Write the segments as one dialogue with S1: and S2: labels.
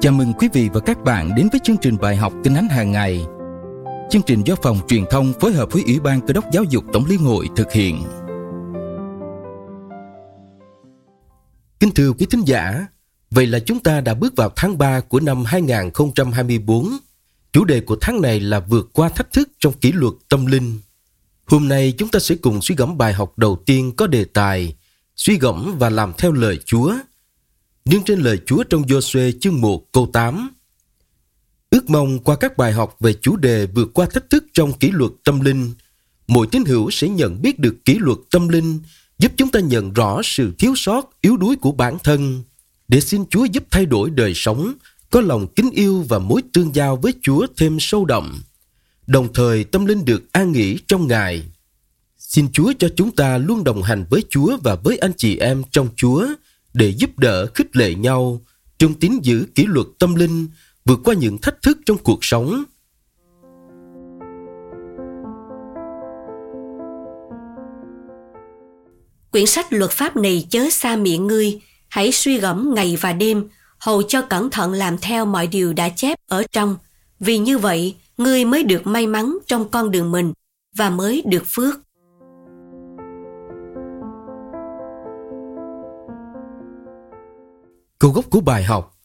S1: Chào mừng quý vị và các bạn đến với chương trình bài học Kinh Thánh hàng ngày. Chương trình do phòng truyền thông phối hợp với Ủy ban Cơ đốc Giáo dục Tổng liên hội thực hiện. Kính thưa quý thính giả, vậy là chúng ta đã bước vào tháng 3 của năm 2024. Chủ đề của tháng này là vượt qua thách thức trong kỷ luật tâm linh. Hôm nay chúng ta sẽ cùng suy gẫm bài học đầu tiên có đề tài Suy gẫm và làm theo lời Chúa – nhưng trên lời Chúa trong Joshua chương 1 câu 8. Ước mong qua các bài học về chủ đề vượt qua thách thức trong kỷ luật tâm linh, mỗi tín hữu sẽ nhận biết được kỷ luật tâm linh giúp chúng ta nhận rõ sự thiếu sót, yếu đuối của bản thân, để xin Chúa giúp thay đổi đời sống, có lòng kính yêu và mối tương giao với Chúa thêm sâu đậm. Đồng thời tâm linh được an nghỉ trong Ngài. Xin Chúa cho chúng ta luôn đồng hành với Chúa và với anh chị em trong Chúa, để giúp đỡ khích lệ nhau trong tín giữ kỷ luật tâm linh vượt qua những thách thức trong cuộc sống.
S2: Quyển sách luật pháp này chớ xa miệng ngươi, hãy suy gẫm ngày và đêm, hầu cho cẩn thận làm theo mọi điều đã chép ở trong, vì như vậy ngươi mới được may mắn trong con đường mình và mới được phước.
S1: Câu gốc của bài học.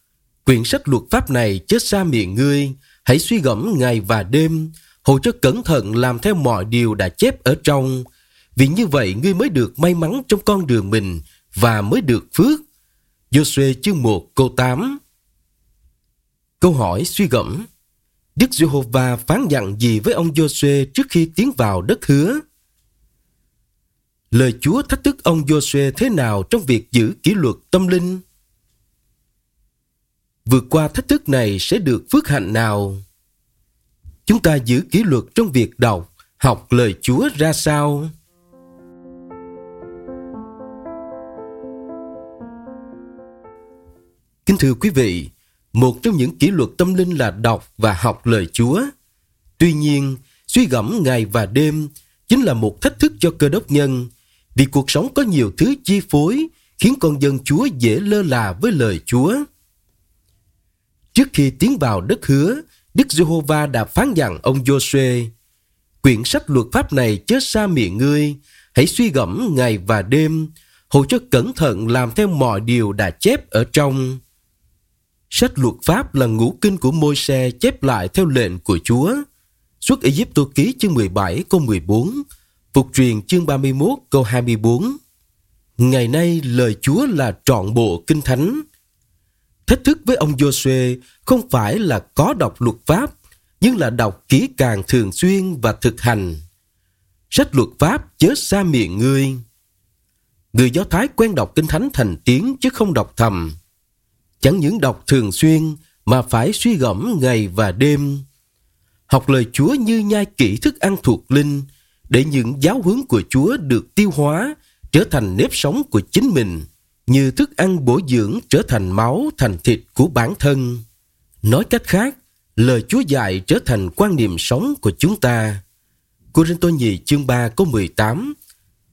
S1: Quyển sách luật pháp này chết xa miệng ngươi. Hãy suy gẫm ngày và đêm. Hầu cho cẩn thận làm theo mọi điều đã chép ở trong. Vì như vậy ngươi mới được may mắn trong con đường mình Và mới được phước. Joshua chương 1 câu 8 Câu hỏi suy gẫm. Đức Giê-hô-va phán dặn gì với ông Joshua trước khi tiến vào đất hứa? Lời Chúa thách thức ông Joshua thế nào trong việc giữ kỷ luật tâm linh? Vượt qua thách thức này sẽ được phước hạnh nào? Chúng ta giữ kỷ luật trong việc đọc, học lời Chúa ra sao? Kính thưa quý vị, một trong những kỷ luật tâm linh là đọc và học lời Chúa. Tuy nhiên, suy gẫm ngày và đêm chính là một thách thức cho cơ đốc nhân vì cuộc sống có nhiều thứ chi phối khiến con dân Chúa dễ lơ là với lời Chúa. Trước khi tiến vào đất hứa, Đức Giê-hô-va đã phán dặn ông Giô-suê, quyển sách luật pháp này chớ xa miệng ngươi, hãy suy gẫm ngày và đêm, hầu cho cẩn thận làm theo mọi điều đã chép ở trong. Sách luật pháp là ngũ kinh của môi xe chép lại theo lệnh của Chúa. Xuất Ai-cập ký chương 17 câu 14, Phục truyền chương 31 câu 24. Ngày nay lời Chúa là trọn bộ kinh thánh, Thách thức với ông Joshua không phải là có đọc luật pháp, nhưng là đọc kỹ càng thường xuyên và thực hành. Sách luật pháp chớ xa miệng ngươi. Người Do Thái quen đọc Kinh Thánh thành tiếng chứ không đọc thầm. Chẳng những đọc thường xuyên mà phải suy gẫm ngày và đêm. Học lời Chúa như nhai kỹ thức ăn thuộc linh để những giáo huấn của Chúa được tiêu hóa trở thành nếp sống của chính mình như thức ăn bổ dưỡng trở thành máu thành thịt của bản thân. Nói cách khác, lời Chúa dạy trở thành quan niệm sống của chúng ta. Cô Rinh Tô Nhì chương 3 câu 18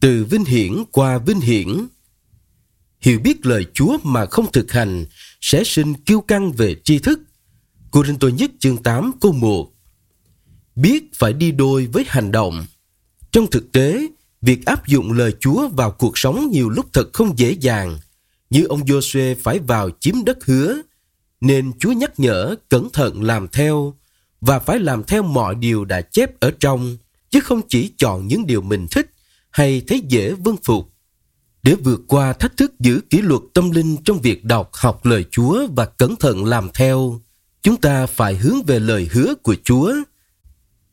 S1: Từ vinh hiển qua vinh hiển Hiểu biết lời Chúa mà không thực hành sẽ sinh kiêu căng về tri thức. Cô Rinh Tô Nhất chương 8 câu 1 Biết phải đi đôi với hành động. Trong thực tế, Việc áp dụng lời Chúa vào cuộc sống nhiều lúc thật không dễ dàng, như ông Joshua phải vào chiếm đất hứa, nên Chúa nhắc nhở cẩn thận làm theo và phải làm theo mọi điều đã chép ở trong, chứ không chỉ chọn những điều mình thích hay thấy dễ vâng phục. Để vượt qua thách thức giữ kỷ luật tâm linh trong việc đọc học lời Chúa và cẩn thận làm theo, chúng ta phải hướng về lời hứa của Chúa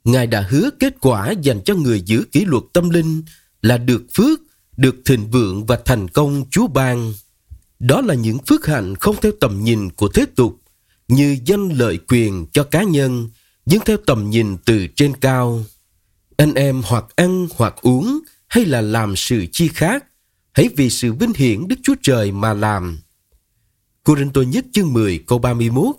S1: Ngài đã hứa kết quả dành cho người giữ kỷ luật tâm linh là được phước, được thịnh vượng và thành công Chúa ban. Đó là những phước hạnh không theo tầm nhìn của thế tục, như danh lợi quyền cho cá nhân, nhưng theo tầm nhìn từ trên cao. Anh em hoặc ăn hoặc uống hay là làm sự chi khác, hãy vì sự vinh hiển Đức Chúa Trời mà làm. Cô-rinh-tô nhất chương 10 câu 31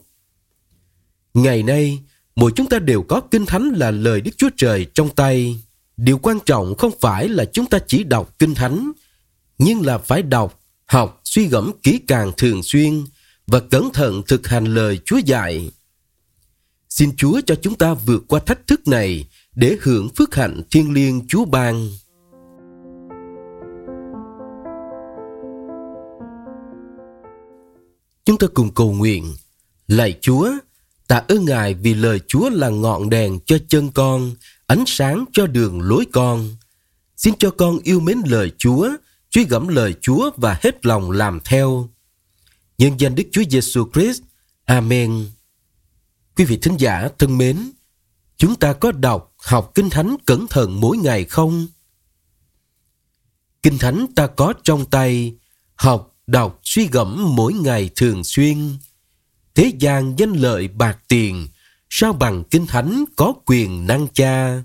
S1: Ngày nay, mỗi chúng ta đều có kinh thánh là lời Đức Chúa Trời trong tay. Điều quan trọng không phải là chúng ta chỉ đọc kinh thánh, nhưng là phải đọc, học, suy gẫm kỹ càng thường xuyên và cẩn thận thực hành lời Chúa dạy. Xin Chúa cho chúng ta vượt qua thách thức này để hưởng phước hạnh thiên liêng Chúa ban. Chúng ta cùng cầu nguyện. Lạy Chúa, tạ ơn Ngài vì lời Chúa là ngọn đèn cho chân con, ánh sáng cho đường lối con. Xin cho con yêu mến lời Chúa, truy gẫm lời Chúa và hết lòng làm theo. Nhân danh Đức Chúa Giêsu Christ. Amen. Quý vị thính giả thân mến, chúng ta có đọc, học Kinh Thánh cẩn thận mỗi ngày không? Kinh Thánh ta có trong tay, học, đọc, suy gẫm mỗi ngày thường xuyên. Thế gian danh lợi bạc tiền, sao bằng Kinh Thánh có quyền năng cha?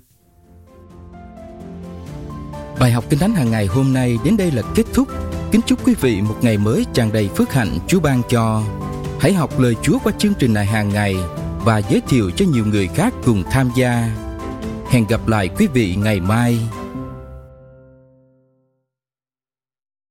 S1: Bài học Kinh Thánh hàng ngày hôm nay đến đây là kết thúc. Kính chúc quý vị một ngày mới tràn đầy phước hạnh Chúa ban cho. Hãy học lời Chúa qua chương trình này hàng ngày và giới thiệu cho nhiều người khác cùng tham gia. Hẹn gặp lại quý vị ngày mai.